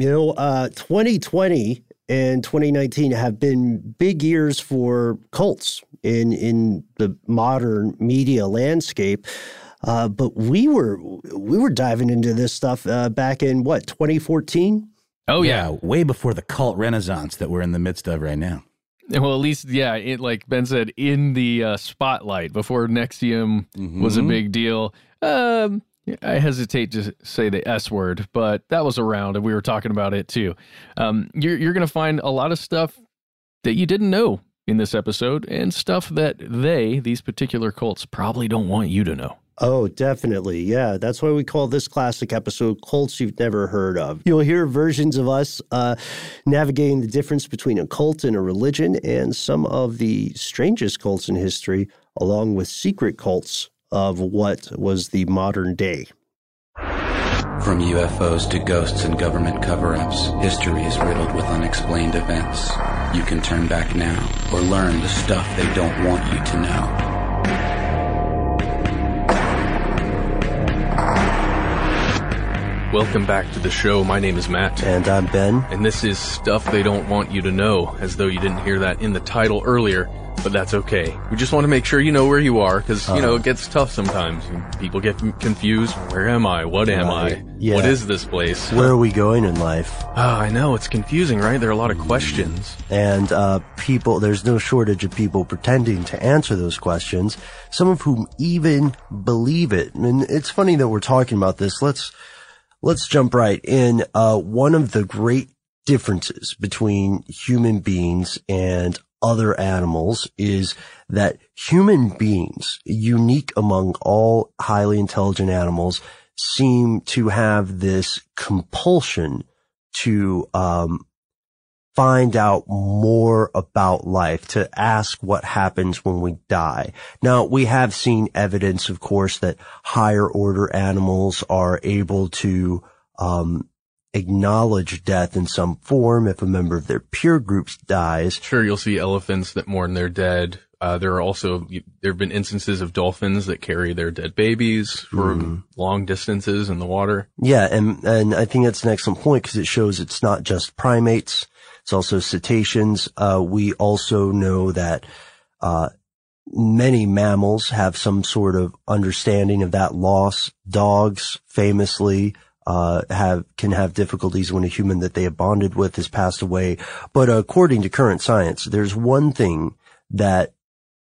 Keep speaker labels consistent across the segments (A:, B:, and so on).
A: you know, uh, 2020 and 2019 have been big years for cults in in the modern media landscape. Uh, but we were we were diving into this stuff uh, back in what 2014.
B: Oh yeah.
C: yeah, way before the cult renaissance that we're in the midst of right now.
B: Well, at least yeah, it like Ben said in the uh, spotlight before NXIVM
C: Mm-hmm.
B: was a big deal. Um, I hesitate to say the S word, but that was around, and we were talking about it too. Um, you're you're going to find a lot of stuff that you didn't know in this episode, and stuff that they, these particular cults, probably don't want you to know.
A: Oh, definitely. Yeah. That's why we call this classic episode Cults You've Never Heard of. You'll hear versions of us uh, navigating the difference between a cult and a religion and some of the strangest cults in history, along with secret cults of what was the modern day.
D: From UFOs to ghosts and government cover ups, history is riddled with unexplained events. You can turn back now or learn the stuff they don't want you to know.
B: Welcome back to the show. My name is Matt.
A: And I'm Ben.
B: And this is stuff they don't want you to know, as though you didn't hear that in the title earlier, but that's okay. We just want to make sure you know where you are, because, you know, it gets tough sometimes. People get confused. Where am I? What am
A: Right.
B: I?
A: Yeah.
B: What is this place?
A: Where are we going in life?
B: Ah, I know, it's confusing, right? There are a lot of questions.
A: And uh, people, there's no shortage of people pretending to answer those questions, some of whom even believe it. And it's funny that we're talking about this. Let's let's jump right in. Uh, one of the great differences between human beings and other animals is that human beings, unique among all highly intelligent animals, seem to have this compulsion to um, find out more about life, to ask what happens when we die. Now, we have seen evidence, of course, that higher order animals are able to, um, acknowledge death in some form if a member of their peer groups dies.
B: Sure, you'll see elephants that mourn their dead. Uh, there are also, there have been instances of dolphins that carry their dead babies for long distances in the water.
A: Yeah, and and I think that's an excellent point because it shows it's not just primates; it's also cetaceans. Uh, we also know that uh, many mammals have some sort of understanding of that loss. Dogs, famously, uh, have, can have difficulties when a human that they have bonded with has passed away. But according to current science, there's one thing that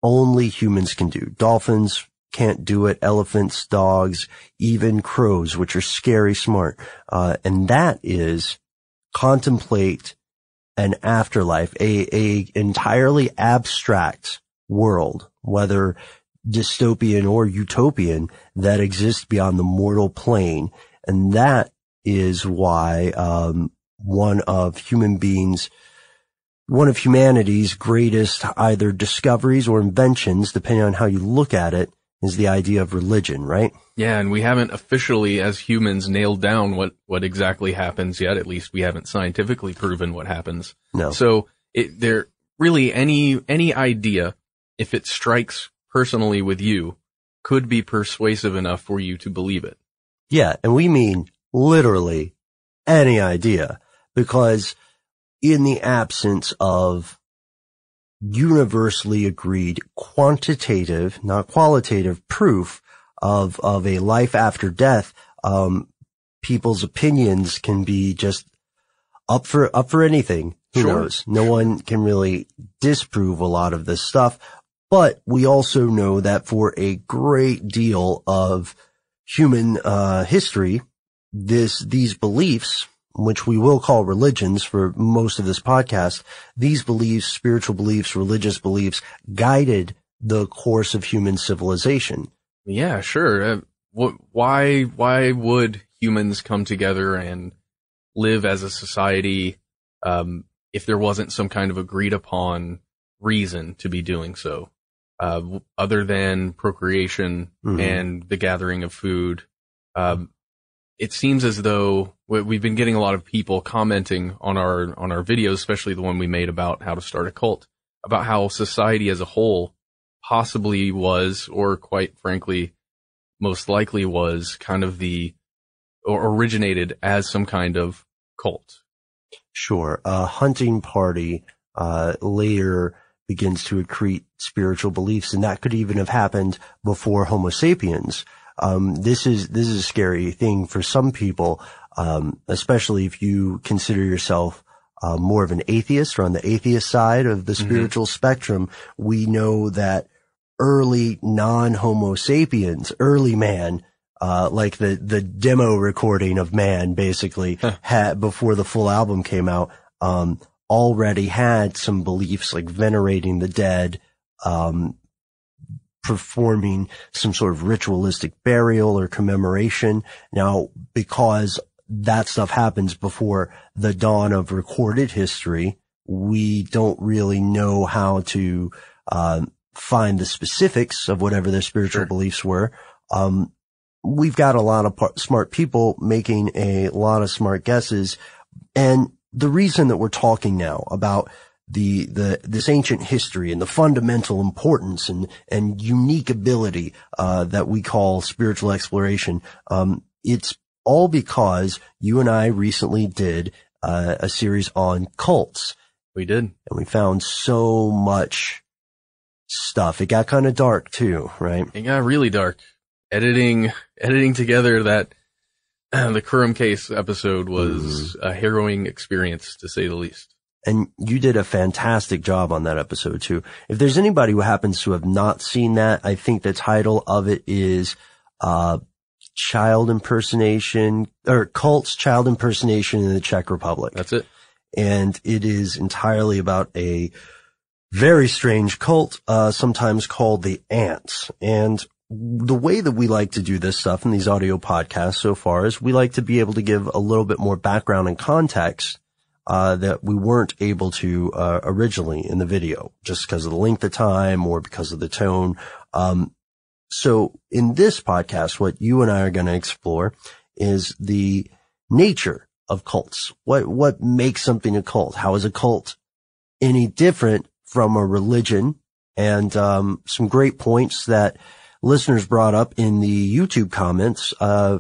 A: only humans can do. Dolphins can't do it. Elephants, dogs, even crows, which are scary smart. Uh, and that is contemplate an afterlife, a, a entirely abstract world, whether dystopian or utopian that exists beyond the mortal plane. And that is why, um, one of human beings, one of humanity's greatest either discoveries or inventions, depending on how you look at it, is the idea of religion, right?
E: Yeah, and we haven't officially, as humans, nailed down what, what exactly happens yet. At least we haven't scientifically proven what happens.
A: No.
E: So it, there really any, any idea, if it strikes personally with you, could be persuasive enough for you to believe it.
A: Yeah, and we mean literally any idea because in the absence of universally agreed quantitative, not qualitative proof of, of a life after death, um, people's opinions can be just up for, up for anything. Who
E: Sure.
A: knows? No one can really disprove a lot of this stuff, but we also know that for a great deal of human, uh, history, this, these beliefs, which we will call religions for most of this podcast, these beliefs, spiritual beliefs, religious beliefs guided the course of human civilization.
E: Yeah, sure. Uh, wh- why why would humans come together and live as a society um, if there wasn't some kind of agreed upon reason to be doing so, uh, other than procreation
A: Mhm.
E: and the gathering of food? Um, it seems as though we- we've been getting a lot of people commenting on our on our videos, especially the one we made about how to start a cult, about how society as a whole possibly was, or quite frankly, most likely was kind of the, or originated as some kind of cult.
A: Sure. A hunting party, uh, later begins to accrete spiritual beliefs and that could even have happened before Homo sapiens. Um, this is, this is a scary thing for some people, um, especially if you consider yourself uh, more of an atheist or on the atheist side of the spiritual spectrum. We know that early non-Homo sapiens, early man, uh, like the, the demo recording of man basically had before the full album came out, um, already had some beliefs like venerating the dead, um, performing some sort of ritualistic burial or commemoration. Now, because that stuff happens before the dawn of recorded history, we don't really know how to, um, find the specifics of whatever their spiritual
E: Sure.
A: beliefs were. Um, we've got a lot of par- smart people making a lot of smart guesses. And the reason that we're talking now about the, the, this ancient history and the fundamental importance and, and unique ability, uh, that we call spiritual exploration, um, it's all because you and I recently did, uh, a series on cults
E: We did.
A: and we found so much stuff. It got kind of dark too, right?
E: It got really dark. Editing, editing together that, the Kuřim case episode was a harrowing experience to say the least.
A: And you did a fantastic job on that episode too. If there's anybody who happens to have not seen that, I think the title of it is, uh, child impersonation or cults child impersonation in the Czech Republic.
E: That's it.
A: and it is entirely about a very strange cult, uh, sometimes called the ants. And the way that we like to do this stuff in these audio podcasts so far is we like to be able to give a little bit more background and context, uh, that we weren't able to, uh, originally in the video, just because of the length of time or because of the tone. Um, so in this podcast, what you and I are going to explore is the nature of cults. What, what makes something a cult? How is a cult any different from a religion? And, um, some great points that listeners brought up in the YouTube comments. Uh,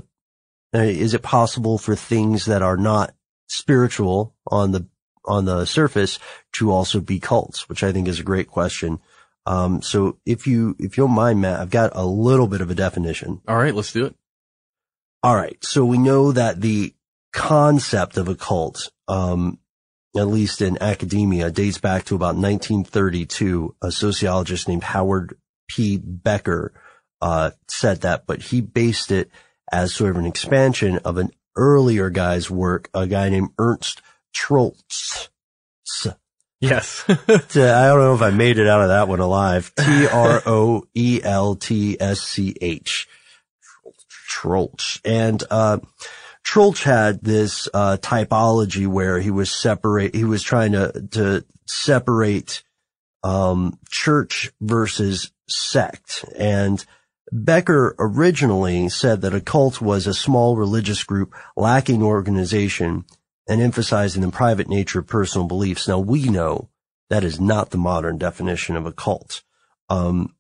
A: is it possible for things that are not spiritual on the, on the surface to also be cults, which I think is a great question. Um, so if you, if you don't mind, Matt, I've got a little bit of a definition.
E: All right, let's do it.
A: All right. So we know that the concept of a cult, um, at least in academia, dates back to about 1932. A sociologist named Howard P. Becker, uh, said that, but he based it as sort of an expansion of an earlier guy's work, a guy named Ernst Troeltsch.
E: Yes.
A: I don't know if I made it out of that one alive. T R O E L T S C H. Troeltsch. And, uh, Troeltsch had this, uh, typology where he was separate, he was trying to, to separate, um, church versus sect. And Becker originally said that a cult was a small religious group lacking organization and emphasizing the private nature of personal beliefs. Now we know that is not the modern definition of a cult. Um,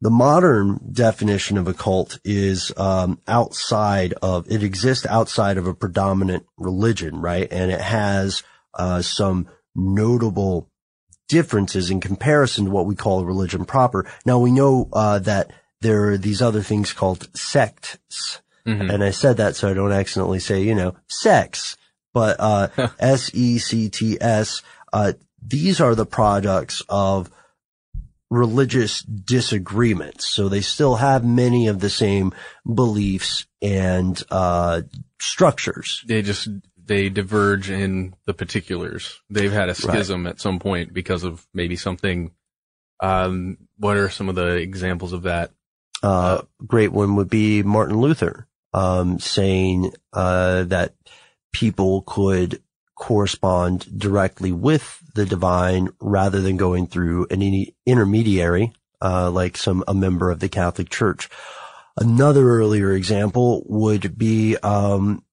A: the modern definition of a cult is um, outside of it exists outside of a predominant religion, right? And it has uh, some notable differences in comparison to what we call a religion proper. Now we know uh, that there are these other things called sects,
E: Mhm.
A: and I said that so I don't accidentally say you know sex, but uh, S E C T S. Uh, these are the products of religious disagreements. So they still have many of the same beliefs and, uh, structures.
E: They just, they diverge in the particulars. They've had a schism at some point because of maybe something. Um, what are some of the examples of that?
A: Uh, great one would be Martin Luther, um, saying, uh, that people could correspond directly with the divine rather than going through an intermediary, uh, like some, a member of the Catholic Church. Another earlier example would be, um,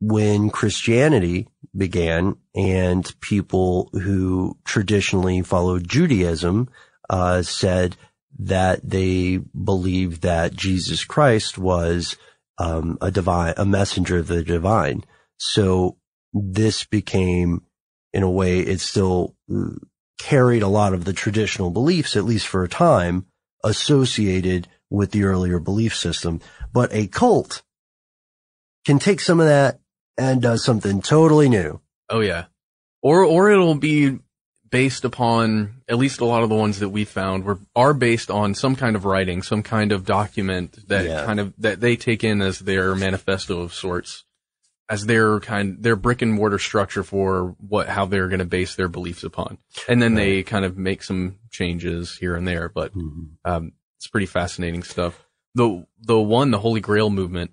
A: when Christianity began and people who traditionally followed Judaism, uh, said that they believed that Jesus Christ was, um, a divine, a messenger of the divine. So this became, in a way, it still uh, carried a lot of the traditional beliefs, at least for a time, associated with the earlier belief system. But a cult can take some of that and does something totally new.
E: Oh yeah. Or, or it'll be based upon, at least a lot of the ones that we found were, are based on some kind of writing, some kind of document that
A: Yeah.
E: kind of, that they take in as their manifesto of sorts. As their kind, their brick and mortar structure for what, how they're going to base their beliefs upon. And then they kind of make some changes here and there, but, um, it's pretty fascinating stuff. The, the one, the Holy Grail movement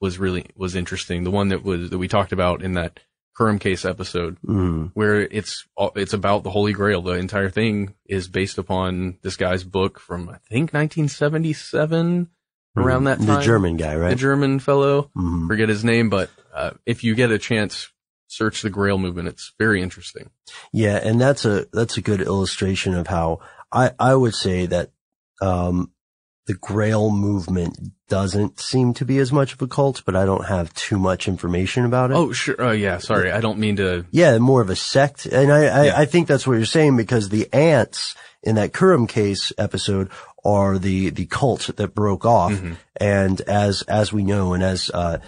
E: was really, was interesting. The one that was, that we talked about in that Kuřim case episode
A: Mm.
E: where it's it's about the Holy Grail. The entire thing is based upon this guy's book from I think 1977, around that time.
A: Mm-hmm. The German guy, right? the?
E: German fellow.
A: Mhm.
E: Forget his name, but uh, if you get a chance, search the Grail movement. It's very interesting.
A: Yeah, and that's a that's a good illustration of how I I would say that um the Grail movement doesn't seem to be as much of a cult, but I don't have too much information about it.
E: Oh, sure. Uh, yeah. Sorry, I don't mean to.
A: Yeah, more of a sect. And I, I,
E: Yeah.
A: I think that's what you're saying because the ants in that Kuřim case episode are the, the cult that broke off.
E: Mm-hmm.
A: And as, as we know, and as, uh,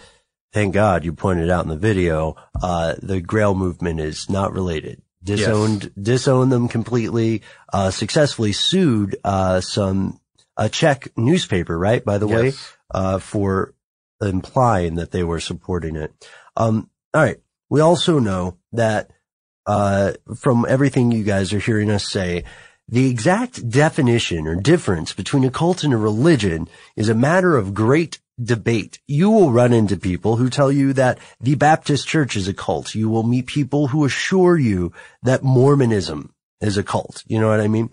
A: thank God you pointed out in the video, uh, the Grail movement is not related. Disowned, disowned them completely, uh, successfully sued, uh, some, a Czech newspaper, right? By the way, uh, for implying that they were supporting it. Um, all right. We also know that, uh, from everything you guys are hearing us say, the exact definition or difference between a cult and a religion is a matter of great debate. You will run into people who tell you that the Baptist church is a cult. You will meet people who assure you that Mormonism is a cult. You know what I mean?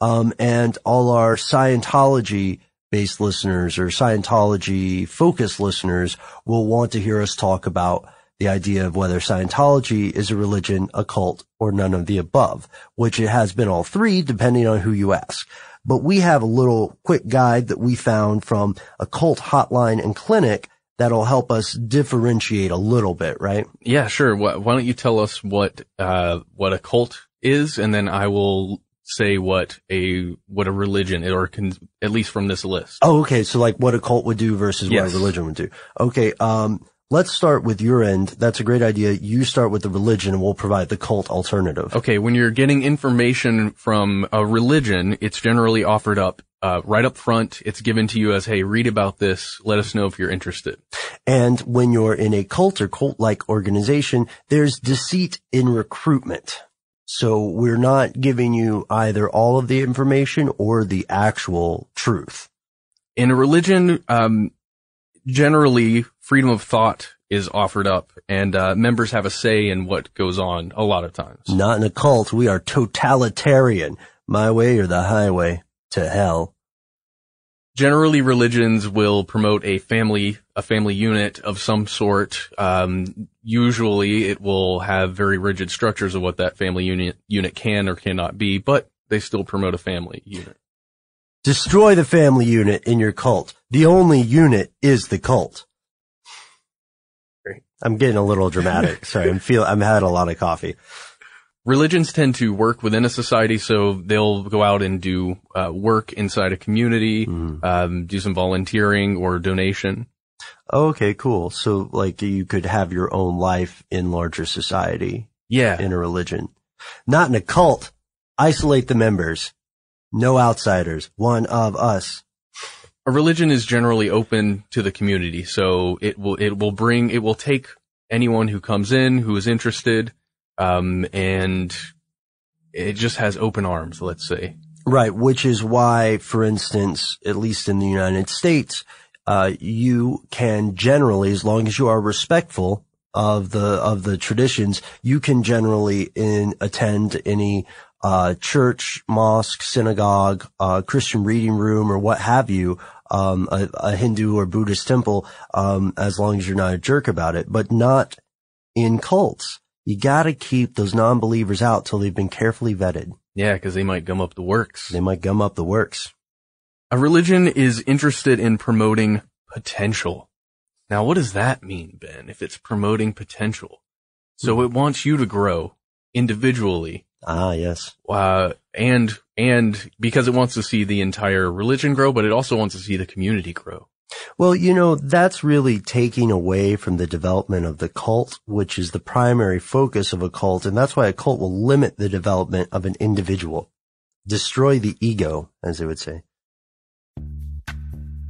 A: Um, and all our Scientology based listeners or Scientology focused listeners will want to hear us talk about the idea of whether Scientology is a religion, a cult, or none of the above, which it has been all three depending on who you ask. But we have a little quick guide that we found from a cult hotline and clinic that'll help us differentiate a little bit, right?
E: Yeah, sure. Why, why don't you tell us what uh, what a cult is, and then I will say what a what a religion or can at least from this list.
A: Oh, okay. So like what a cult would do versus what a religion would do. Okay. Um, let's start with your end. That's a great idea. You start with the religion and we'll provide the cult alternative.
E: Okay, when you're getting information from a religion, it's generally offered up uh, right up front. It's given to you as, "Hey, read about this. Let us know if you're interested."
A: And when you're in a cult or cult-like organization, there's deceit in recruitment. So we're not giving you either all of the information or the actual truth.
E: In a religion, um, generally freedom of thought is offered up, and uh, members have a say in what goes on. A lot of times,
A: Not in a cult. We are totalitarian. My way or the highway to hell.
E: Generally religions will promote a family a family unit of some sort um, usually it will have very rigid structures of what that family unit unit can or cannot be but they still promote a family unit
A: Destroy the family unit in your cult. The only unit is the cult.
E: Great.
A: I'm getting a little dramatic. Sorry, I'm feel I'm had a lot of coffee.
E: Religions tend to work within a society so they'll go out and do uh, work inside a community um, do some volunteering or donation
A: Okay, cool. So like you could have your own life in larger society
E: yeah
A: in a religion. Not in a cult. Isolate the members. No outsiders. One of us.
E: a religion is generally open to the community, so it will it will bring it will take anyone who comes in who is interested, um, and it just has open arms. Let's say.
A: Right, which is why, for instance, at least in the United States, uh, you can generally, as long as you are respectful of the of the traditions, you can generally in attend any uh, church, mosque, synagogue, uh, Christian reading room, or what have you, um, a, a Hindu or Buddhist temple, um, as long as you're not a jerk about it, but not in cults. You got to keep those non-believers out till they've been carefully vetted.
E: Yeah, because they might gum up the works.
A: They might gum up the works.
E: A religion is interested in promoting potential. Now, what does that mean, Ben? If it's promoting potential, so it wants you to grow individually,
A: Ah, yes.
E: uh, and and because it wants to see the entire religion grow, but it also wants to see the community grow.
A: Well, you know, that's really taking away from the development of the cult, which is the primary focus of a cult. And that's why a cult will limit the development of an individual. Destroy the ego, as they would say.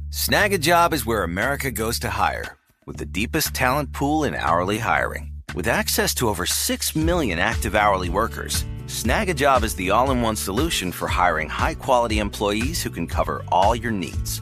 F: Snagajob is where America goes to hire, with the deepest talent pool in hourly hiring. With access to over 6 million active hourly workers, Snagajob is the all in one solution for hiring high quality employees who can cover all your needs.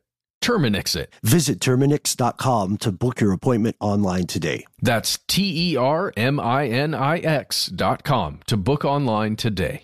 B: Terminix it.
A: Visit Terminix.com to book your appointment online today.
B: That's T E R M I N I X dot com to book online today.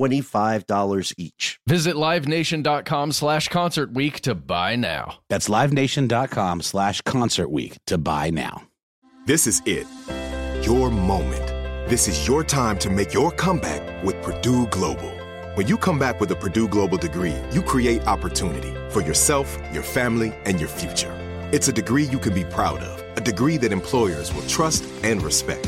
A: $25 each.
B: Visit livenation.com slash concert week to buy now.
C: That's livenation.com slash concert week to buy now.
G: This is it. Your moment. This is your time to make your comeback with Purdue Global. When you come back with a Purdue Global degree, you create opportunity for yourself, your family, and your future. It's a degree you can be proud of, a degree that employers will trust and respect.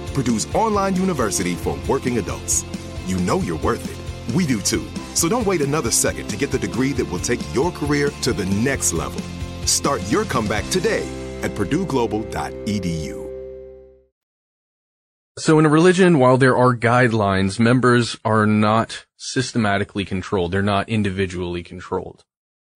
G: Purdue's online university for working adults. You know you're worth it. We do too. So don't wait another second to get the degree that will take your career to the next level. Start your comeback today at purdueglobal.edu.
E: So in a religion, while there are guidelines, members are not systematically controlled. They're not individually controlled.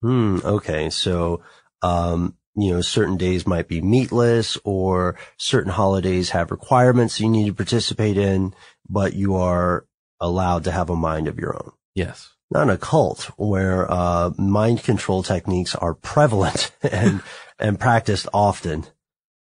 A: Hmm. Okay. So, um, you know, certain days might be meatless or certain holidays have requirements you need to participate in, but you are allowed to have a mind of your own.
E: Yes.
A: Not a cult where, uh, mind control techniques are prevalent and, and practiced often.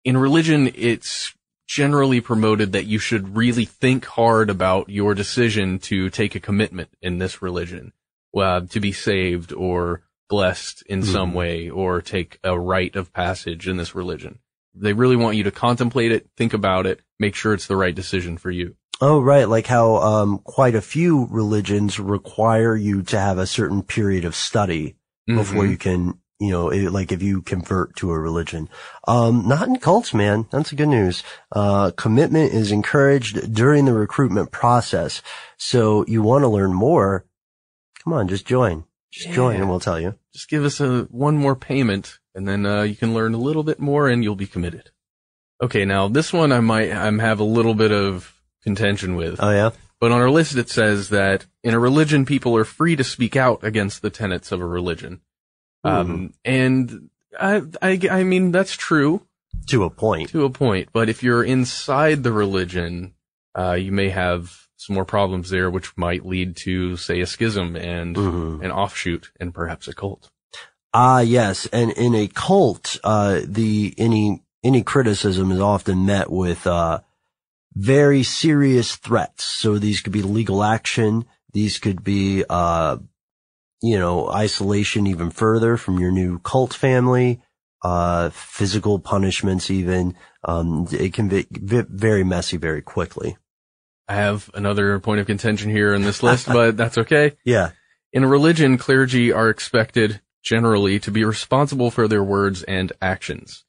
E: In religion, it's generally promoted that you should really think hard about your decision to take a commitment in this religion, uh, to be saved or blessed in some way or take a rite of passage in this religion. They really want you to contemplate it, think about it, make sure it's the right decision for you.
A: Oh, right. Like how, um, quite a few religions require you to have a certain period of study before
E: Mhm.
A: you can, you know, it, like if you convert to a religion. Um, not in cults, man. That's the good news. Uh, commitment is encouraged during the recruitment process. So you want to learn more. Come on, just join. Just join and we'll tell you.
E: Just give us a one more payment and then uh, you can learn a little bit more and you'll be committed. Okay, now this one I might I'm have a little bit of contention with.
A: Oh yeah.
E: But on our list it says that in a religion people are free to speak out against the tenets of a religion. Um and I, I I mean that's true
A: To a point.
E: to a point, but if you're inside the religion, uh you may have some more problems there which might lead to say a schism and
A: Mhm.
E: an offshoot and perhaps a cult.
A: Ah, yes. And in a cult, uh, the, any, any criticism is often met with, uh, very serious threats. So these could be legal action. These could be, uh, you know, isolation even further from your new cult family, uh, physical punishments even. Um, it can be very messy very quickly.
E: I have another point of contention here in this list, but that's okay.
A: Yeah.
E: In a religion, clergy are expected generally to be responsible for their words and actions.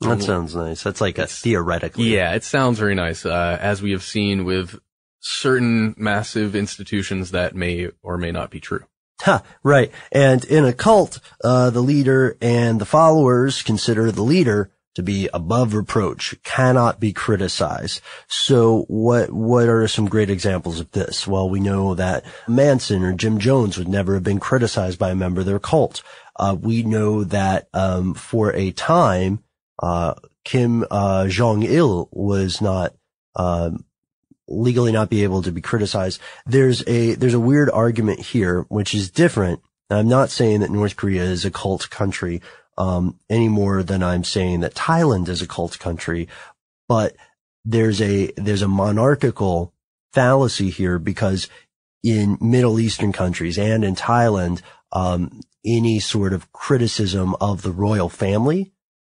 A: That sounds nice. That's like a theoretically.
E: Yeah, it sounds very nice, uh, as we have seen with certain massive institutions that may or may not be true.
A: Ha, right. And in a cult, uh, the leader and the followers consider the leader to be above reproach, cannot be criticized. So what, what are some great examples of this? Well, we know that Manson or Jim Jones would never have been criticized by a member of their cult. Uh, we know that, um, for a time, uh, Kim, uh, Jong-il was not, um, legally not be able to be criticized. There's a, there's a weird argument here, which is different. I'm not saying that North Korea is a cult country, um, any more than I'm saying that Thailand is a cult country, but there's a, there's a monarchical fallacy here because in Middle Eastern countries and in Thailand, um, any sort of criticism of the royal family,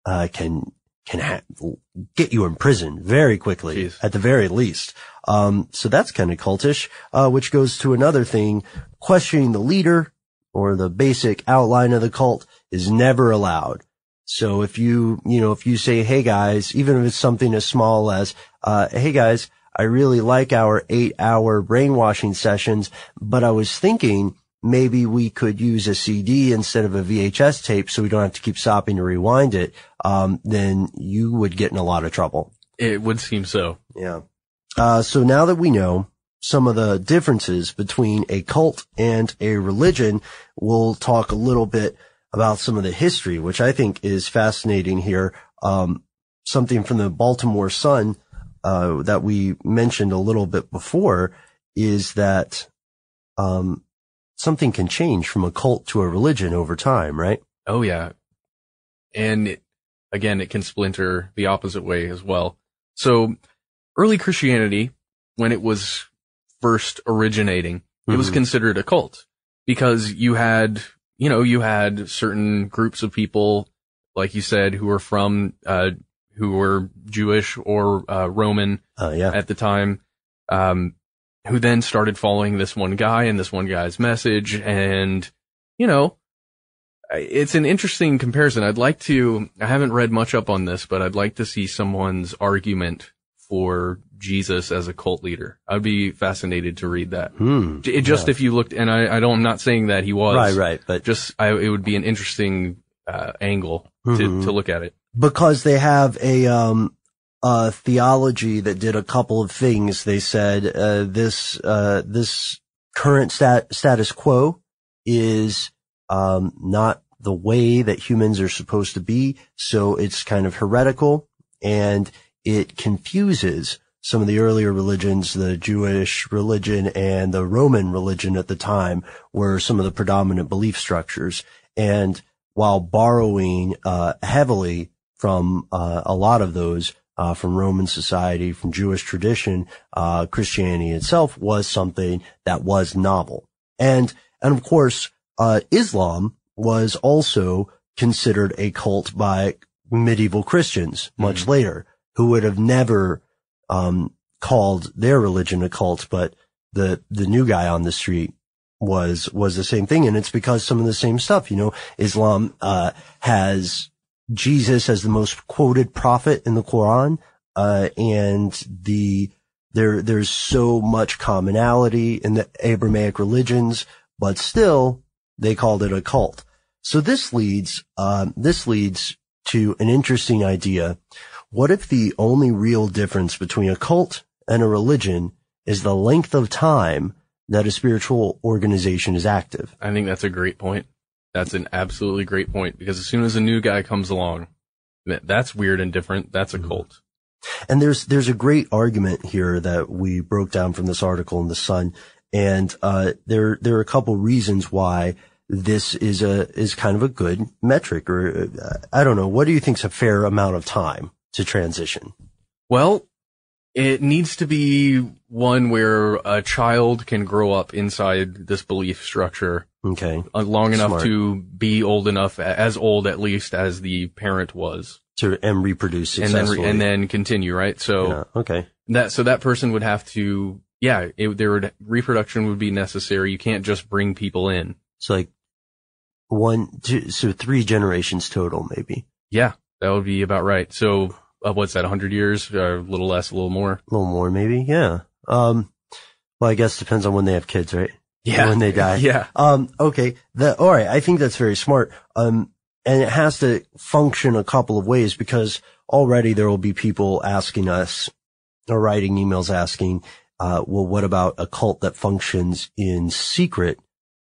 A: uh, can, can ha- get you in prison very quickly
E: Jeez.
A: at the very least. Um, so that's kind of cultish, uh, which goes to another thing. Questioning the leader or the basic outline of the cult is never allowed. So if you, you know, if you say, Hey guys, even if it's something as small as, uh, Hey guys, I really like our eight hour brainwashing sessions, but I was thinking maybe we could use a CD instead of a VHS tape so we don't have to keep stopping to rewind it. Um, then you would get in a lot of trouble.
E: It would seem so.
A: Yeah. Uh, so now that we know some of the differences between a cult and a religion, we'll talk a little bit about some of the history, which I think is fascinating here. Um, something from the Baltimore Sun, uh, that we mentioned a little bit before is that, um, something can change from a cult to a religion over time, right?
E: Oh yeah. And it, again, it can splinter the opposite way as well. So early Christianity, when it was first originating, it was
A: Mhm.
E: considered a cult because you had, you know, you had certain groups of people, like you said, who were from, uh, who were Jewish or, uh, Roman
A: Uh, yeah.
E: at the time, um, who then started following this one guy and this one guy's message. And, you know, it's an interesting comparison. I'd like to, I haven't read much up on this, but I'd like to see someone's argument for Jesus as a cult leader. I'd be fascinated to read that.
A: Hmm.
E: J- Just if you looked, and I, I don't, I'm not saying that he was.
A: Right, right. But
E: Just, I, it would be an interesting, uh, angle to,
A: Mhm.
E: to look at it.
A: because they have a um a theology that did a couple of things. They said uh, this uh, this current stat- status quo is um not the way that humans are supposed to be, so it's kind of heretical and it confuses some of the earlier religions, the Jewish religion and the Roman religion at the time were some of the predominant belief structures. And while borrowing uh, heavily from uh, a lot of those uh, from Roman society, from Jewish tradition, uh, Christianity itself was something that was novel. And and of course, uh, Islam was also considered a cult by medieval Christians much later, who would have never um, called their religion a cult, but the the new guy on the street was was the same thing, and it's because some of the same stuff. You know, Islam uh, has Jesus as the most quoted prophet in the Quran, uh, and the there there's so much commonality in the Abrahamic religions, but still they called it a cult. So this leads um, this leads to an interesting idea. What if the only real difference between a cult and a religion is the length of time that a spiritual organization is active?
E: I think that's a great point. That's an absolutely great point because as soon as a new guy comes along, that's weird and different. That's a cult.
A: And there's there's a great argument here that we broke down from this article in the Sun, and uh, there there are a couple reasons why this is a is kind of a good metric, or uh, I don't know. What do you think's a fair amount of time to transition?
E: Well, it needs to be one where a child can grow up inside this belief structure
A: Okay,
E: uh, long enough
A: Smart.
E: to be old enough, as old at least as the parent was,
A: to and reproduce
E: and then
A: successfully.
E: and then continue. Right. So
A: yeah, okay,
E: that so that person would have to, yeah, it, there would reproduction would be necessary. You can't just bring people in.
A: so like one, two, so three generations total, maybe
E: Yeah, that would be about right. So uh, what's that? hundred years? or a little less, a little more.
A: a little more, maybe. Yeah. Um, well, I guess depends on when they have kids, right? Yeah. When they die.
E: Yeah.
A: Um, okay. The, all right. I think that's very smart. Um, and it has to function a couple of ways because already there will be people asking us or writing emails asking, uh, well, what about a cult that functions in secret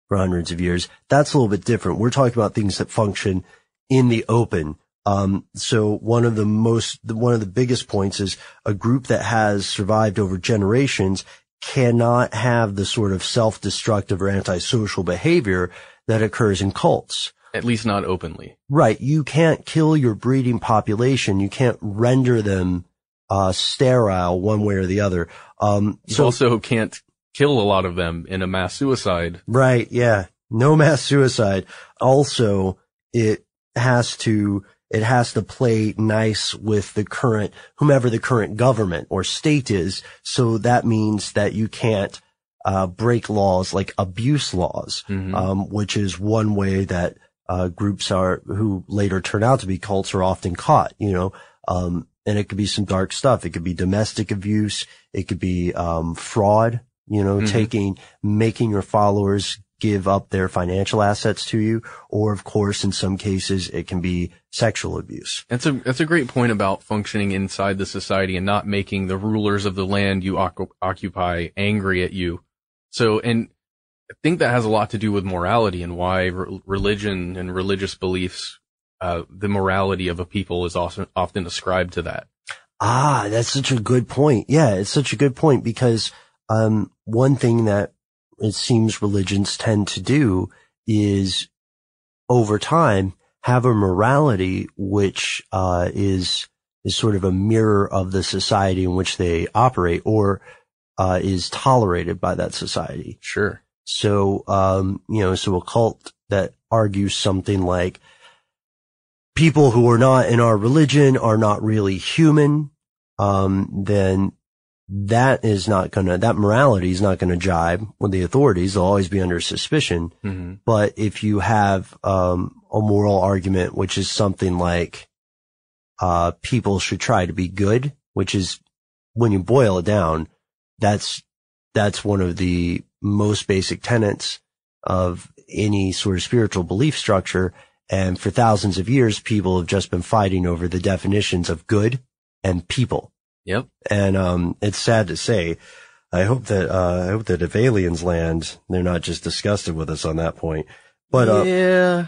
A: for hundreds of years? That's a little bit different. We're talking about things that function in the open. Um, so one of the most, one of the biggest points is a group that has survived over generations cannot have the sort of self-destructive or antisocial behavior that occurs in cults.
E: At least not openly.
A: Right. You can't kill your breeding population. You can't render them, uh, sterile one way or the other. Um,
E: You
A: so,
E: also can't kill a lot of them in a mass suicide.
A: right. Yeah. No mass suicide. Also, it has to it has to play nice with the current, whomever the current government or state is. So that means that you can't, uh, break laws like abuse laws,
E: Mhm.
A: um, which is one way that, uh, groups are, who later turn out to be cults are often caught, you know, um, and it could be some dark stuff. It could be domestic abuse. It could be, um, fraud, you know,
E: Mhm.
A: taking, making your followers give up their financial assets to you. Or of course, in some cases, it can be sexual abuse.
E: That's a that's a great point about functioning inside the society and not making the rulers of the land you oc- occupy angry at you. So, and I think that has a lot to do with morality and why re- religion and religious beliefs, uh, the morality of a people is often often ascribed to that.
A: Ah, that's such a good point. Yeah, it's such a good point because, um, one thing that it seems religions tend to do is over time have a morality which, uh, is, is sort of a mirror of the society in which they operate or, uh, is tolerated by that society.
E: Sure.
A: So, um, you know, so a cult that argues something like people who are not in our religion are not really human, um, then that is not gonna, that morality is not gonna jibe with the authorities. They'll always be under suspicion.
E: hmm
A: But if you have, um, a moral argument, which is something like, uh, people should try to be good, which is when you boil it down, that's, that's one of the most basic tenets of any sort of spiritual belief structure. And for thousands of years, people have just been fighting over the definitions of good and people.
E: Yep.
A: And, um, it's sad to say, I hope that, uh, I hope that if aliens land, they're not just disgusted with us on that point. But, uh,
E: yeah,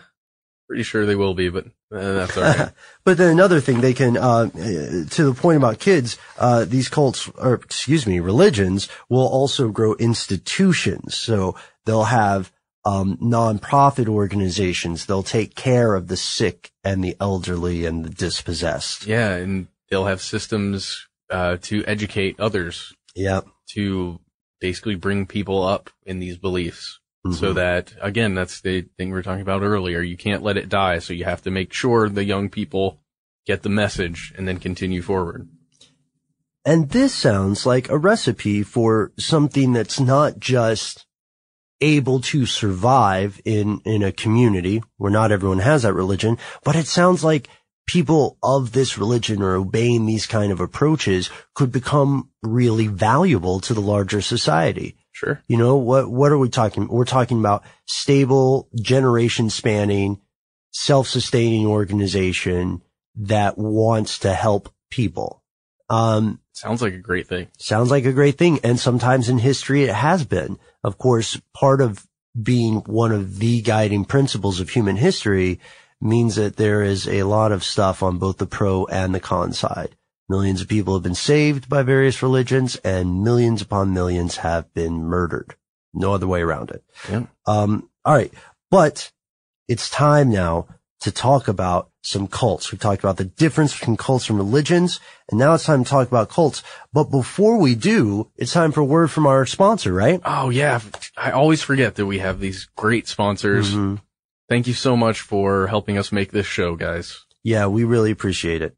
E: pretty sure they will be, but uh, that's all right.
A: but then another thing they can, uh, to the point about kids, uh, these cults, or excuse me, religions will also grow institutions. So they'll have, um, nonprofit organizations. They'll take care of the sick and the elderly and the dispossessed.
E: yeah, and they'll have systems uh, to educate others
A: Yep.
E: to basically bring people up in these beliefs. So
A: Mhm.
E: that again, that's the thing we were talking about earlier. You can't let it die. So you have to make sure the young people get the message and then continue forward.
A: And this sounds like a recipe for something that's not just able to survive in, in a community where not everyone has that religion, but it sounds like people of this religion or obeying these kind of approaches could become really valuable to the larger society.
E: Sure.
A: You know, what, what are we talking? We're talking about stable, generation spanning, self-sustaining organization that wants to help people. Um,
E: Sounds like a great thing.
A: sounds like a great thing. And sometimes in history it has been. Of course, part of being one of the guiding principles of human history means that there is a lot of stuff on both the pro and the con side. Millions of people have been saved by various religions and millions upon millions have been murdered. No other way around it.
E: Yeah.
A: Um, all right. But it's time now to talk about some cults. We've talked about the difference between cults and religions, and now it's time to talk about cults. But before we do, it's time for a word from our sponsor, right?
E: Oh yeah. I always forget that we have these great sponsors.
A: Mhm.
E: Thank you so much for helping us make this show, guys.
A: Yeah, we really appreciate it.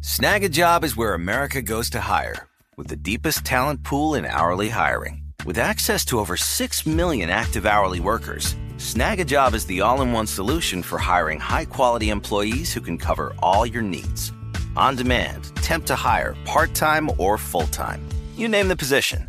F: Snagajob is where America goes to hire, with the deepest talent pool in hourly hiring. With access to over 6 million active hourly workers, Snagajob is the all in one solution for hiring high quality employees who can cover all your needs. On demand, temp to hire, part time or full time. You name the position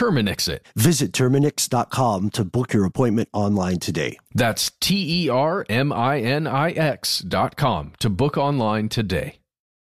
B: Terminix it.
A: Visit Terminix.com to book your appointment online today.
B: That's T E R M I N I X dot com to book online today.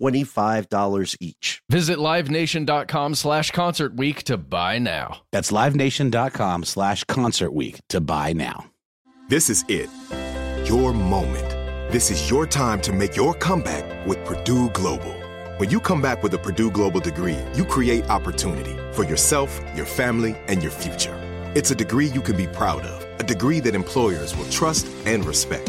A: $25 each.
B: Visit livenation.com slash concert week to buy now.
C: That's livenation.com slash concert week to buy now.
G: This is it. Your moment. This is your time to make your comeback with Purdue Global. When you come back with a Purdue Global degree, you create opportunity for yourself, your family, and your future. It's a degree you can be proud of, a degree that employers will trust and respect.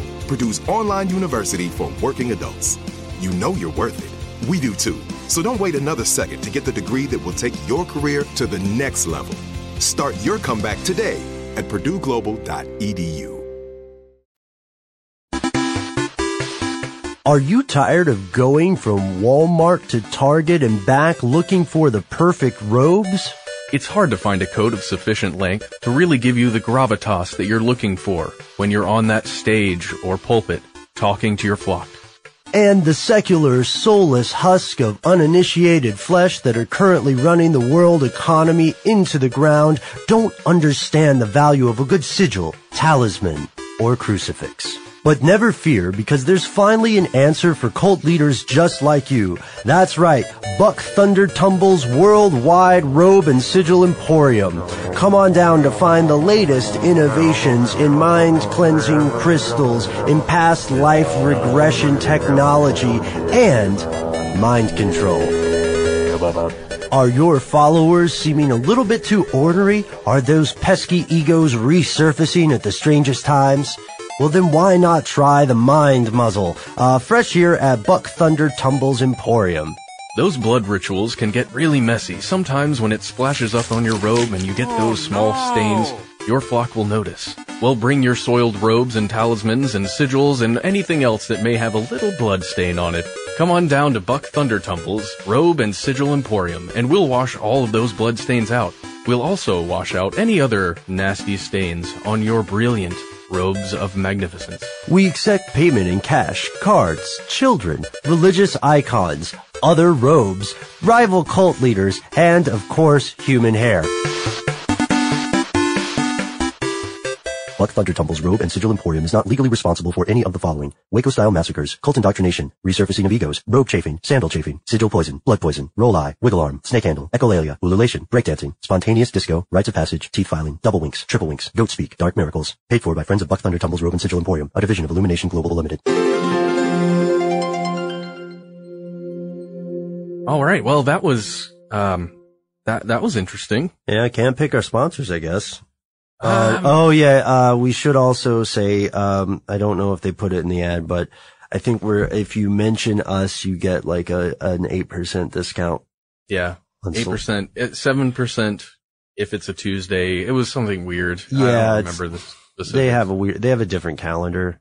G: Purdue's online university for working adults. You know you're worth it. We do too. So don't wait another second to get the degree that will take your career to the next level. Start your comeback today at purdueglobal.edu.
A: Are you tired of going from Walmart to Target and back looking for the perfect robes?
E: It's hard to find a coat of sufficient length to really give you the gravitas that you're looking for when you're on that stage or pulpit talking to your flock.
A: And the secular, soulless husk of uninitiated flesh that are currently running the world economy into the ground don't understand the value of a good sigil, talisman, or crucifix. But never fear because there's finally an answer for cult leaders just like you. That's right, Buck Thunder Tumble's worldwide robe and sigil emporium. Come on down to find the latest innovations in mind cleansing crystals, in past life regression technology, and mind control. Are your followers seeming a little bit too ornery? Are those pesky egos resurfacing at the strangest times? Well, then why not try the Mind Muzzle? Uh, fresh here at Buck Thunder Tumbles Emporium.
E: Those blood rituals can get really messy. Sometimes when it splashes up on your robe and you get those small stains, your flock will notice. Well, bring your soiled robes and talismans and sigils and anything else that may have a little blood stain on it. Come on down to Buck Thunder Tumbles, Robe and Sigil Emporium, and we'll wash all of those blood stains out. We'll also wash out any other nasty stains on your brilliant robes of magnificence.
A: We accept payment in cash, cards, children, religious icons, other robes, rival cult leaders, and of course, human hair. Buck Thunder Tumble's Robe and Sigil Emporium is not legally responsible for any of the following. Waco-style massacres, cult indoctrination, resurfacing of egos, robe chafing, sandal chafing, sigil poison, blood poison, roll eye, wiggle arm, snake handle, echolalia, ululation, breakdancing, spontaneous disco, rites of passage, teeth filing, double winks, triple winks, goat speak, dark miracles. Paid for by Friends of Buck Thunder Tumble's Robe and Sigil Emporium, a division of Illumination Global Limited.
E: All right. Well, that was um that that was interesting.
A: Yeah, I can't pick our sponsors, I guess. Uh,
E: Um,
A: oh yeah, uh, we should also say, um, I don't know if they put it in the ad, but I think we're, if you mention us, you get like a, an 8% discount.
E: Yeah.
A: on
E: Eight
A: Soul-
E: percent, seven percent if it's a Tuesday. It was something weird. I
A: Yeah,
E: don't remember the specifics.
A: They have a weird, they have a different calendar.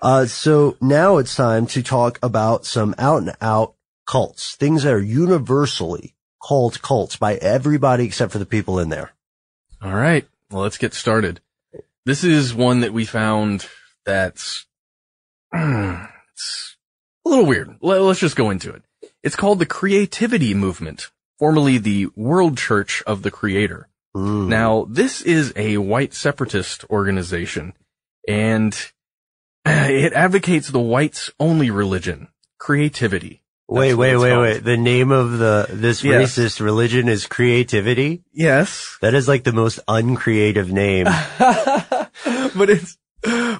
A: Uh, so now it's time to talk about some out and out cults, things that are universally called cults by everybody except for the people in there.
E: All right. Well, let's get started. This is one that we found that's it's a little weird. Let, us just go into it. It's called the Creativity Movement, formerly the World Church of the Creator.
A: Mm.
E: Now, this is a white separatist organization and it advocates the whites only religion, creativity.
A: Wait, wait, wait,
E: called.
A: wait. The name of the, this
E: Yes.
A: racist religion is creativity.
E: Yes.
A: That is like the most uncreative name.
E: but it's,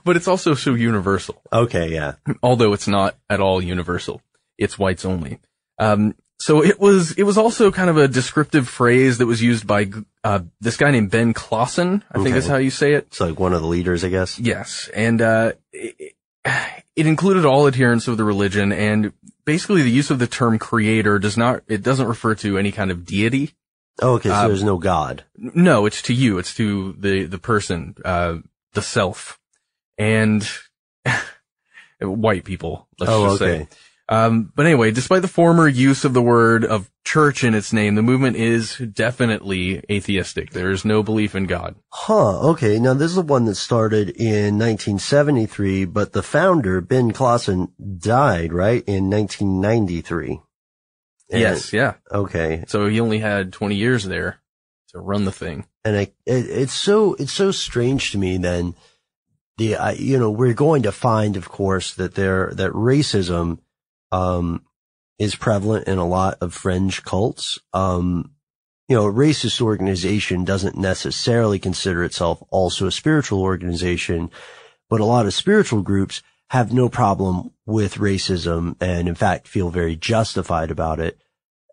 E: but it's also so universal.
A: Okay, yeah.
E: although it's not at all universal. It's whites only. Um, so it was, it was also kind of a descriptive phrase that was used by, uh, this guy named Ben Clausen. I think is how you say it.
A: It's like one of the leaders, I guess.
E: Yes. And, uh, it, it included all adherents of the religion and basically the use of the term creator does not, it doesn't refer to any kind of deity.
A: Oh, okay, so
E: Um,
A: there's no God.
E: No, it's to you. It's to the, the person, uh, the self and white people. Let's
A: Oh,
E: just
A: okay.
E: say. Um, but anyway, despite the former use of the word of church in its name, the movement is definitely atheistic. There is no belief in God.
A: Huh, okay. Now this is the one that started in 1973, but the founder, Ben Clausen, died, right? In 1993. And-
E: yes, yeah.
A: Okay.
E: So he only had 20 years there to run the thing.
A: and I, it, it's so it's so strange to me then the I, you know we're going to find of course that there that racism um is prevalent in a lot of fringe cults um you know a racist organization doesn't necessarily consider itself also a spiritual organization but a lot of spiritual groups have no problem with racism and in fact feel very justified about it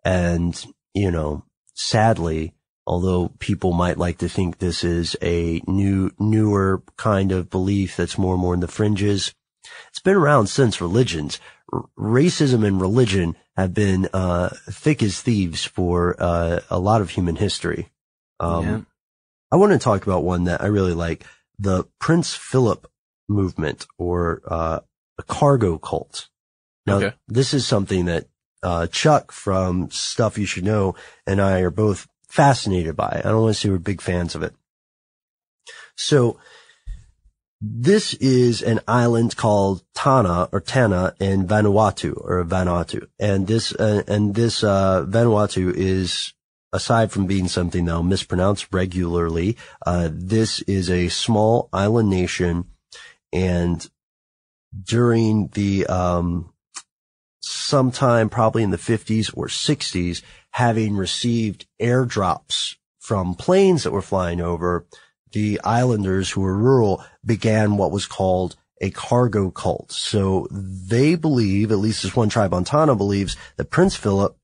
A: and you know sadly although people might like to think this is a new, newer kind of belief that's more and more in the fringes. It's been around since religions. Racism and religion have been, uh, thick as thieves for, uh, a lot of human history. Um,
E: Yeah.
A: I want to talk about one that I really like, the Prince Philip movement or, uh, a cargo cult. Now,
E: Okay.
A: this is something that, uh, Chuck from Stuff You Should Know and I are both fascinated by. I don't want to say we're big fans of it. So this is an island called Tanna or Tanna in Vanuatu or Vanuatu. And this, uh, and this, uh, Vanuatu is aside from being something that I'll mispronounce regularly, uh, this is a small island nation and during the, um, sometime probably in the 50s or 60s, having received airdrops from planes that were flying over, the islanders who were rural began what was called a cargo cult. So they believe, at least this one tribe on Tanna believes, that Prince Philip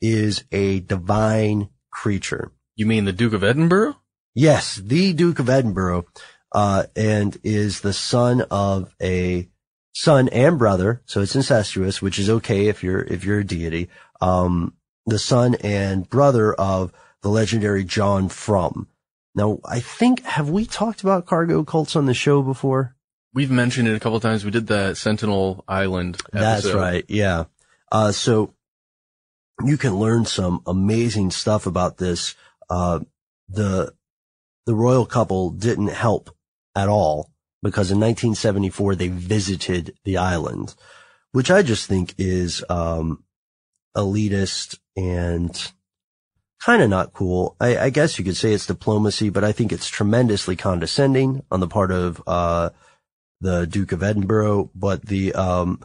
A: is a divine creature.
E: You mean the Duke of Edinburgh?
A: Yes, the Duke of Edinburgh, uh, and is the son of a son and brother. So it's incestuous, which is okay if you're, if you're a deity. Um, the son and brother of the legendary John Frum. Now, I think, have we talked about cargo cults on the show before?
E: We've mentioned it a couple times. We did the Sentinel Island.
A: That's right. Yeah. Uh, so you can learn some amazing stuff about this. Uh, the, the royal couple didn't help at all because in 1974 they visited the island, which I just think is, um, elitist and kind of not cool. I, I guess you could say it's diplomacy, but I think it's tremendously condescending on the part of, uh, the Duke of Edinburgh, but the, um,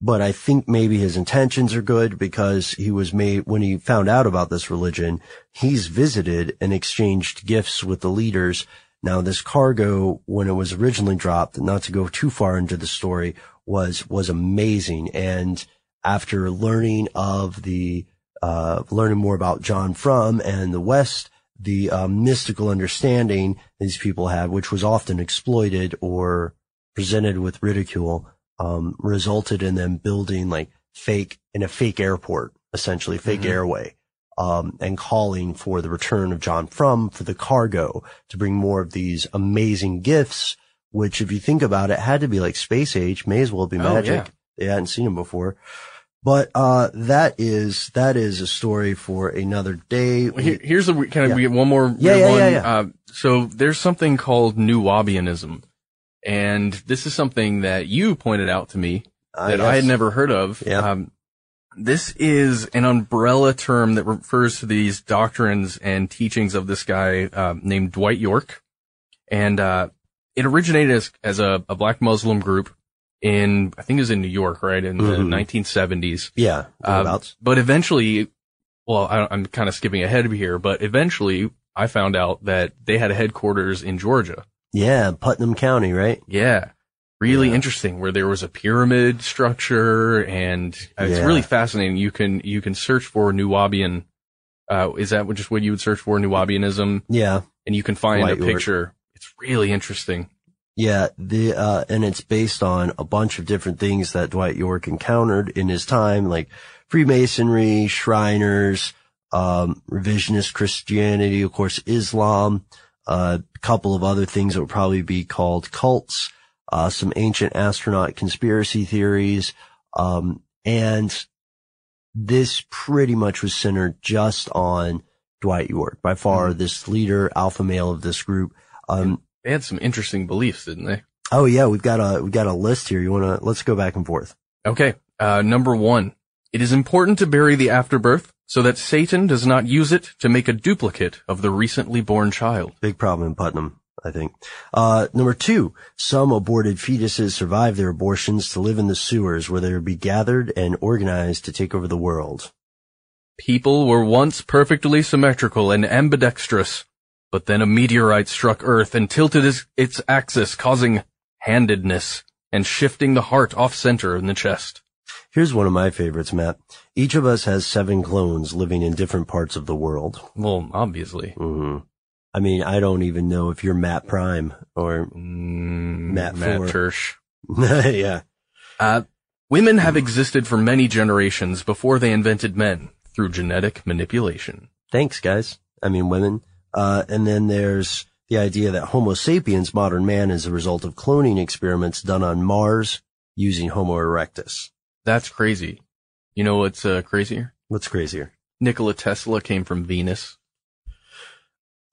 A: but I think maybe his intentions are good because he was made, when he found out about this religion, he's visited and exchanged gifts with the leaders. Now this cargo, when it was originally dropped, not to go too far into the story, was, was amazing. And after learning of the, uh, learning more about John Frum and the West the um, mystical understanding these people had, which was often exploited or presented with ridicule, um, resulted in them building like fake in a fake airport, essentially fake
E: Mhm.
A: airway, um, and calling for the return of John Frum for the cargo to bring more of these amazing gifts, which if you think about it, had to be like space age, may as well be
E: Oh,
A: magic.
E: yeah.
A: They hadn't seen them before. But, uh, that is, that is a story for another day.
E: Here, here's the kind of
A: Yeah.
E: we get one more
A: Yeah, yeah,
E: one.
A: yeah, yeah.
E: Uh, so there's something called Nuwaubianism, and this is something that you pointed out to me
A: Uh,
E: that I had never heard of.
A: Yeah.
E: Um, this is an umbrella term that refers to these doctrines and teachings of this guy uh, named Dwight York, and uh, it originated as, as a, a black Muslim group in I think it was in New York, right in the
A: Mhm.
E: 1970s.
A: Yeah.
E: Um, but eventually, well, I, I'm kind of skipping ahead here, but eventually I found out that they had a headquarters in Georgia.
A: yeah. Putnam County, right?
E: Yeah. Really
A: Yeah.
E: interesting where there was a pyramid structure and uh, it's
A: Yeah.
E: really fascinating. You can, you can search for Nuwaubian. Uh, is that just what you would search for? Nuwaubianism
A: Yeah.
E: and you can find
A: Dwight
E: a
A: York.
E: picture. It's really interesting.
A: Yeah, the uh and it's based on a bunch of different things that Dwight York encountered in his time, like Freemasonry, Shriners, um, revisionist Christianity, of course, Islam, uh, a couple of other things that would probably be called cults, uh, some ancient astronaut conspiracy theories, um, and this pretty much was centered just on Dwight York, by far
E: Mm-hmm.
A: this leader, alpha male of this group. Um,
E: They had some interesting beliefs, didn't they?
A: Oh yeah, we've got a we got a list here. You wanna let's go back and forth.
E: Okay. Uh, number one, it is important to bury the afterbirth so that Satan does not use it to make a duplicate of the recently born child.
A: Big problem in Putnam, I think. Uh, number two, some aborted fetuses survive their abortions to live in the sewers where they will be gathered and organized to take over the world.
E: People were once perfectly symmetrical and ambidextrous, but then a meteorite struck Earth and tilted its, its axis, causing handedness and shifting the heart off center in the chest.
A: Here's one of my favorites, Matt. Each of us has seven clones living in different parts of the world.
E: Well, obviously.
A: Mm-hmm. I mean, I don't even know if you're Matt Prime or
E: Mm,
A: Matt
E: Matt. Tersh.
A: yeah.
E: Uh, women have existed for many generations before they invented men through genetic manipulation.
A: Thanks, guys. I mean, women. Uh, and then there's the idea that Homo sapiens, modern man, is a result of cloning experiments done on Mars using Homo erectus.
E: That's crazy. You know what's uh, crazier?
A: What's crazier?
E: Nikola Tesla came from Venus.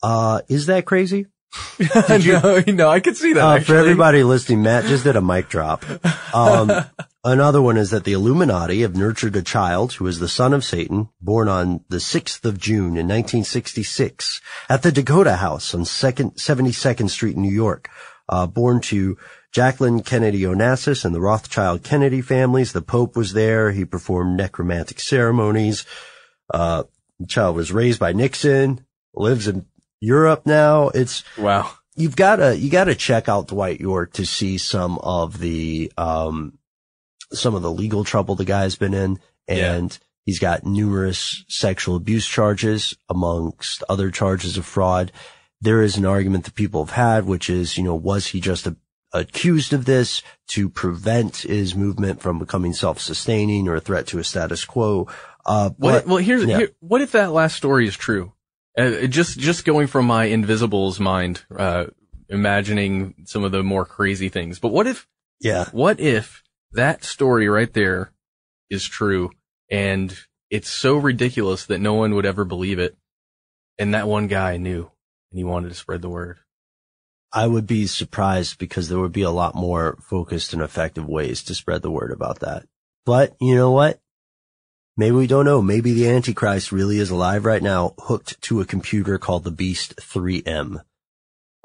A: Uh, is that crazy?
E: no, no, I could see that.
A: Uh, for everybody listening, Matt just did a mic drop. Um, another one is that the Illuminati have nurtured a child who is the son of Satan, born on the 6th of June in 1966 at the Dakota House on second, 72nd Street in New York. Uh, born to Jacqueline Kennedy Onassis and the Rothschild Kennedy families. The Pope was there. He performed necromantic ceremonies. Uh, the child was raised by Nixon, lives in Europe now. It's,
E: Wow.
A: you've got to you got to check out Dwight York to see some of the um some of the legal trouble the guy's been in, and he's got numerous sexual abuse charges amongst other charges of fraud. There is an argument that people have had, which is, you know, was he just a, accused of this to prevent his movement from becoming self-sustaining or a threat to a status quo? Uh,
E: What?
A: but-
E: well, here's
A: yeah.
E: here, what if that last story is true? Uh, just just going from my Invisibles mind, uh, imagining some of the more crazy things. But what if
A: yeah,
E: what if that story right there is true and it's so ridiculous that no one would ever believe it, and that one guy knew and he wanted to spread the word.
A: I would be surprised because there would be a lot more focused and effective ways to spread the word about that. But you know what? Maybe we don't know. Maybe the Antichrist really is alive right now, hooked to a computer called the Beast 3M.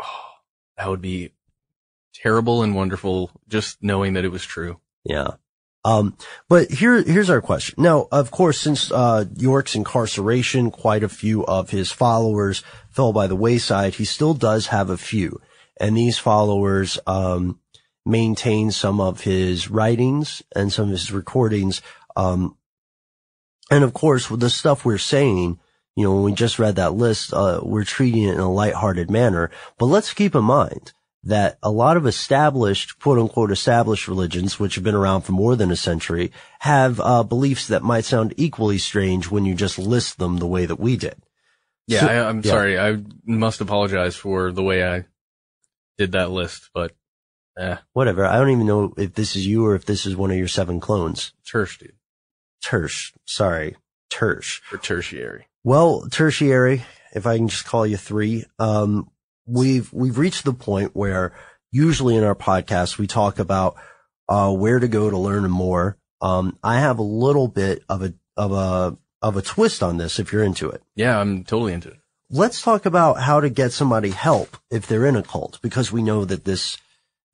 E: Oh, That would be terrible and wonderful just knowing that it was true.
A: Yeah. Um, but here, here's our question. Now, of course, since, uh, York's incarceration, quite a few of his followers fell by the wayside. He still does have a few. And these followers, um, maintain some of his writings and some of his recordings. Um, and of course, with the stuff we're saying, you know, when we just read that list, uh, we're treating it in a lighthearted manner. But let's keep in mind that a lot of established, quote unquote, established religions, which have been around for more than a century, have uh, beliefs that might sound equally strange when you just list them the way that we did.
E: Yeah,
A: So-
E: I, I'm
A: yeah.
E: sorry. I must apologize for the way I did that list, but eh,
A: Whatever. I don't even know if this is you or if this is one of your seven clones.
E: tersh, dude,
A: Tersh. Sorry. Tersh.
E: for tertiary.
A: Well, tertiary, if I can just call you three, um, we've, we've reached the point where usually in our podcast, we talk about, uh, where to go to learn more. Um, I have a little bit of a, of a, of a twist on this if you're into it.
E: Yeah, I'm totally into it.
A: Let's talk about how to get somebody help if they're in a cult, because we know that this,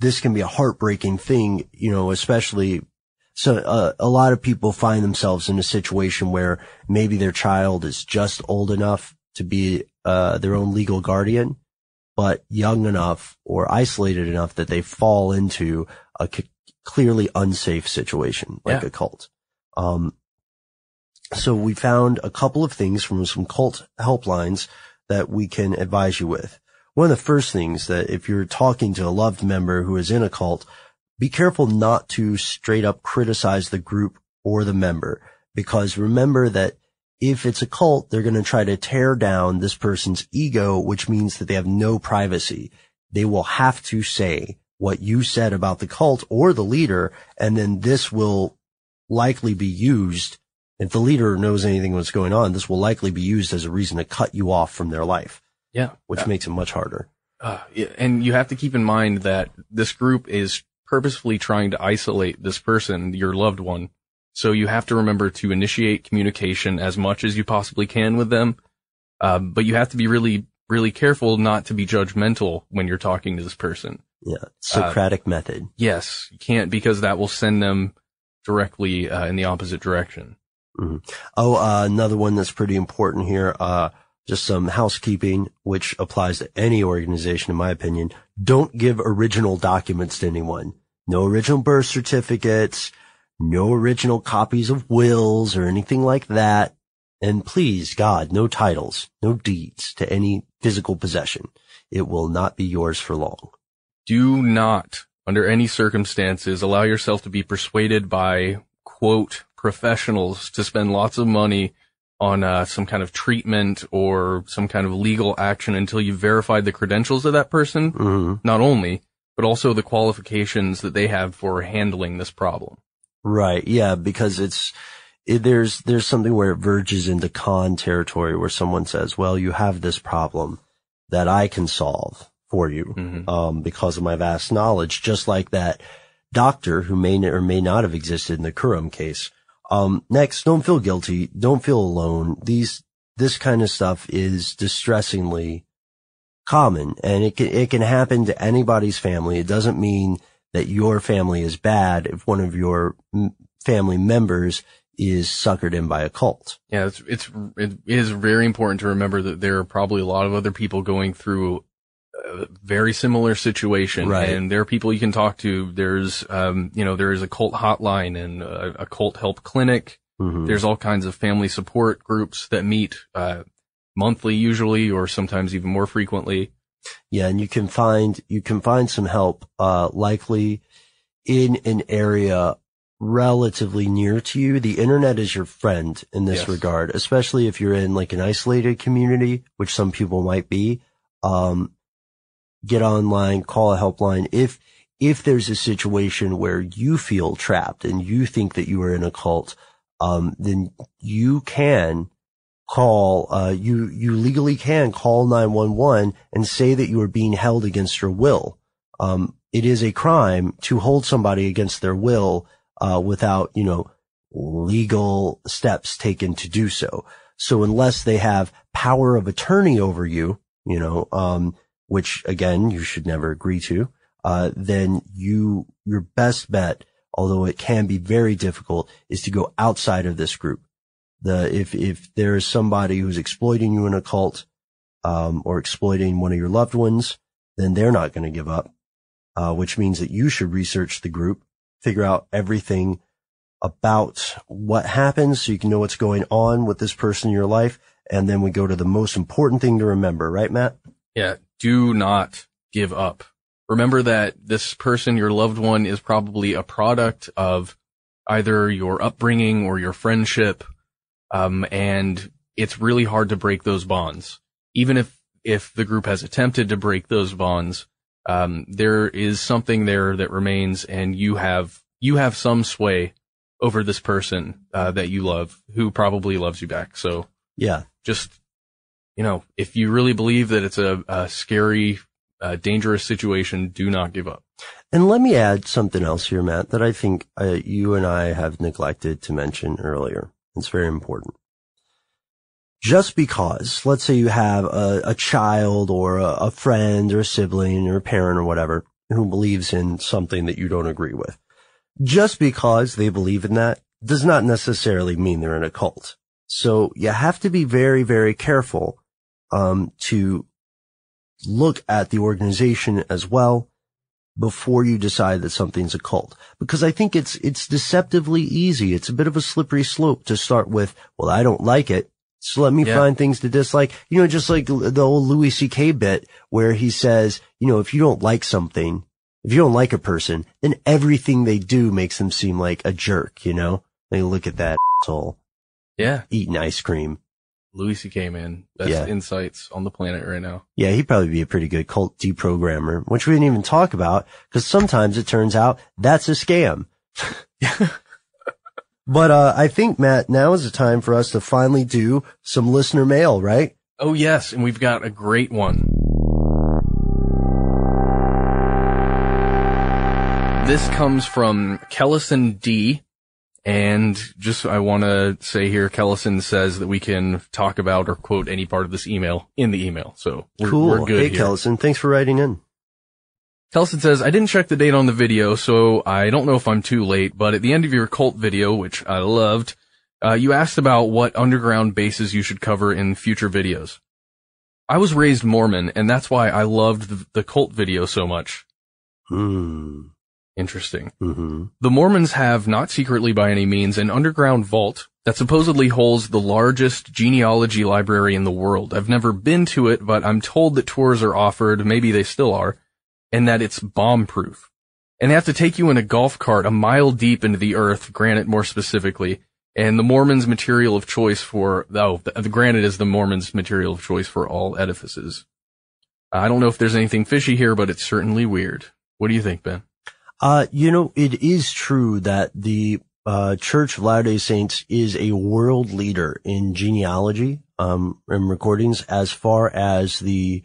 A: this can be a heartbreaking thing, you know, especially so uh, a lot of people find themselves in a situation where maybe their child is just old enough to be uh, their own legal guardian, but young enough or isolated enough that they fall into a c- clearly unsafe situation like
E: Yeah.
A: a cult. Um, so we found a couple of things from some cult helplines that we can advise you with. One of the first things that if you're talking to a loved member who is in a cult, be careful not to straight up criticize the group or the member because remember that if it's a cult, they're going to try to tear down this person's ego, which means that they have no privacy. They will have to say what you said about the cult or the leader, and then this will likely be used. If the leader knows anything what's going on, this will likely be used as a reason to cut you off from their life,
E: Yeah,
A: which
E: Uh,
A: makes it much harder.
E: uh, and you have to keep in mind that this group is purposefully trying to isolate this person, your loved one. So you have to remember to initiate communication as much as you possibly can with them. Um, but you have to be really, really careful not to be judgmental when you're talking to this person.
A: Yeah. Socratic method.
E: Yes, you can't because that will send them directly uh, in the opposite direction.
A: Oh, uh, another one that's pretty important here. Uh, just some housekeeping, which applies to any organization, in my opinion. Don't give original documents to anyone. No original birth certificates, no original copies of wills or anything like that. And please, God, no titles, no deeds to any physical possession. It will not be yours for long.
E: do not, under any circumstances, allow yourself to be persuaded by, quote, professionals to spend lots of money on uh, some kind of treatment or some kind of legal action until you've verified the credentials of that person,
A: Mm-hmm.
E: not only, but also the qualifications that they have for handling this problem.
A: Right. Yeah. Because it's, it, there's, there's something where it verges into con territory where someone says, well, you have this problem that I can solve for you,
E: Mhm.
A: um, because of my vast knowledge, just like that doctor who may or may not have existed in the Kuřim case. Um, next, don't feel guilty. Don't feel alone. These, this kind of stuff is distressingly common and it can, it can happen to anybody's family. It doesn't mean that your family is bad if one of your family members is suckered in by a cult.
E: Yeah, it's, it's, it is very important to remember that there are probably a lot of other people going through a very similar situation.
A: Right.
E: And there are people you can talk to. There's, um, you know, there is a cult hotline and a, a cult help clinic.
A: Mhm.
E: There's all kinds of family support groups that meet, uh, monthly usually, or sometimes even more frequently.
A: Yeah, and you can find you can find some help, uh, likely in an area relatively near to you. The internet is your friend in this
E: Yes.
A: regard, especially if you're in like an isolated community, which some people might be. Um, get online, call a helpline. If if there's a situation where you feel trapped and you think that you are in a cult, um, then you can call, uh, you, you legally can call 911 and say that you are being held against your will. Um, it is a crime to hold somebody against their will, uh, without, you know, legal steps taken to do so. So unless they have power of attorney over you, you know, um, which again, you should never agree to, uh, then you, your best bet, although it can be very difficult, is to go outside of this group. The, if, if there is somebody who's exploiting you in a cult, um, or exploiting one of your loved ones, then they're not going to give up, uh, which means that you should research the group, figure out everything about what happens so you can know what's going on with this person in your life. and then we go to the most important thing to remember, right, Matt?
E: Yeah. Do not give up. Remember that this person, your loved one, is probably a product of either your upbringing or your friendship. Um, and it's really hard to break those bonds. Even if, if the group has attempted to break those bonds, um, there is something there that remains and you have, you have some sway over this person, uh, that you love who probably loves you back. So
A: Yeah.
E: just, you know, if you really believe that it's a, a scary, uh, dangerous situation, do not give up.
A: And let me add something else here, Matt, that I think uh, you and I have neglected to mention earlier. It's very important. Just because, let's say you have a, a child or a, a friend or a sibling or a parent or whatever who believes in something that you don't agree with. Just because they believe in that does not necessarily mean they're in a cult. So you have to be very, very careful, um, to look at the organization as well before you decide that something's a cult. Because I think it's, it's deceptively easy. It's a bit of a slippery slope to start with, well, I don't like it. So let me
E: Yeah.
A: find things to dislike. You know, just like the old Louis C.K. bit where he says, you know, if you don't like something, if you don't like a person, then everything they do makes them seem like a jerk, you know? They look at that asshole
E: Yeah.
A: eating ice cream.
E: Louis C.K. man, best
A: Yeah.
E: insights on the planet right now.
A: Yeah, he'd probably be a pretty good cult deprogrammer, which we didn't even talk about because sometimes it turns out that's a scam. but, uh, I think Matt, now is the time for us to finally do some listener mail, right?
E: Oh yes, and we've got a great one. This comes from Kellison D. And just, I want to say here, Kellison says that we can talk about or quote any part of this email in the email. So we're,
A: cool.
E: we're good
A: hey,
E: here.
A: Kellison, thanks for writing in.
E: Kelson says, I didn't check the date on the video, so I don't know if I'm too late, but at the end of your cult video, which I loved, uh, you asked about what underground bases you should cover in future videos. I was raised Mormon, and that's why I loved the, the cult video so much.
A: Hmm.
E: Interesting.
A: Mm-hmm.
E: The Mormons have, not secretly by any means, an underground vault that supposedly holds the largest genealogy library in the world. I've never been to it, but I'm told that tours are offered, maybe they still are, and that it's bomb proof. And they have to take you in a golf cart a mile deep into the earth, granite more specifically, and the Mormons' material of choice for, oh, the, the granite is the Mormons' material of choice for all edifices. I don't know if there's anything fishy here, but it's certainly weird. What do you think, Ben?
A: Uh, you know, it is true that the uh, Church of Latter-day Saints is a world leader in genealogy um, and recordings as far as the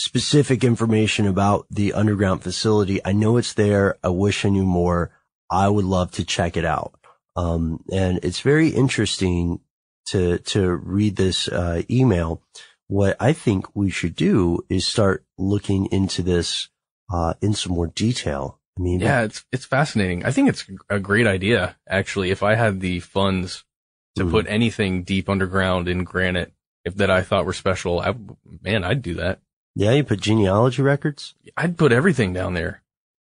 A: specific information about the underground facility. I know it's there. I wish I knew more. I would love to check it out. Um, and it's very interesting to to read this uh, email. What I think we should do is start looking into this uh, in some more detail. I mean,
E: Yeah, it's it's fascinating. I think it's a great idea, actually. If I had the funds to
A: Mhm.
E: put anything deep underground in granite, if that I thought were special, I, man, I'd do that.
A: yeah, you put genealogy records.
E: I'd put everything down there.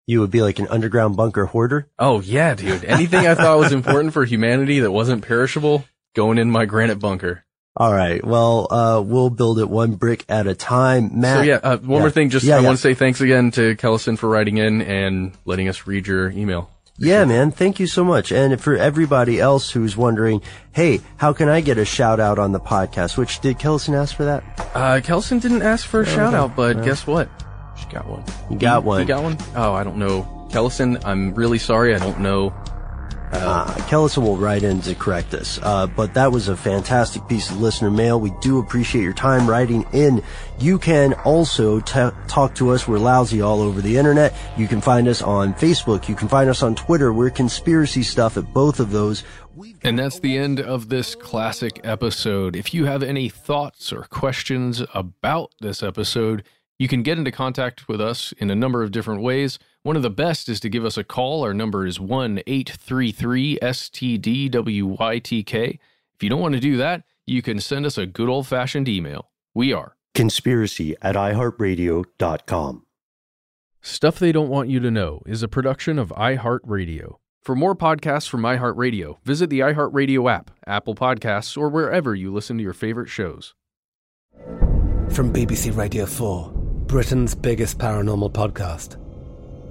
A: You would be like an underground bunker hoarder.
E: Oh yeah, dude. Anything I thought was important for humanity that wasn't perishable, going in my granite bunker.
A: All right. Well, uh, we'll build it one brick at a time. Matt.
E: so yeah, uh, one
A: yeah.
E: more thing. Just
A: Yeah,
E: I
A: yeah.
E: want to say thanks again to Kellison for writing in and letting us read your email.
A: Yeah, man. Thank you so much. And for everybody else who's wondering, hey, how can I get a shout out on the podcast? Which did Kellison ask for that?
E: Uh, Kelson didn't ask for a shout out, but guess what? She got one.
A: You got
E: He-
A: one.
E: You got one? Oh, I don't know. Kellison, I'm really sorry. I don't know.
A: Uh, Kellison will write in to correct us. Uh, but that was a fantastic piece of listener mail. We do appreciate your time writing in. You can also t- talk to us. We're lousy all over the internet. You can find us on Facebook. You can find us on Twitter. We're conspiracy stuff at both of those.
B: And that's the end of this classic episode. If you have any thoughts or questions about this episode, you can get into contact with us in a number of different ways. One of the best is to give us a call. Our number is 1 833 STDWYTK. If you don't want to do that, you can send us a good old fashioned email. We are
A: Conspiracy at iHeartRadio.com.
B: Stuff They Don't Want You to Know is a production of iHeartRadio.
E: For more podcasts from iHeartRadio, visit the iHeartRadio app, Apple Podcasts, or wherever you listen to your favorite shows.
H: From BBC Radio 4, Britain's biggest paranormal podcast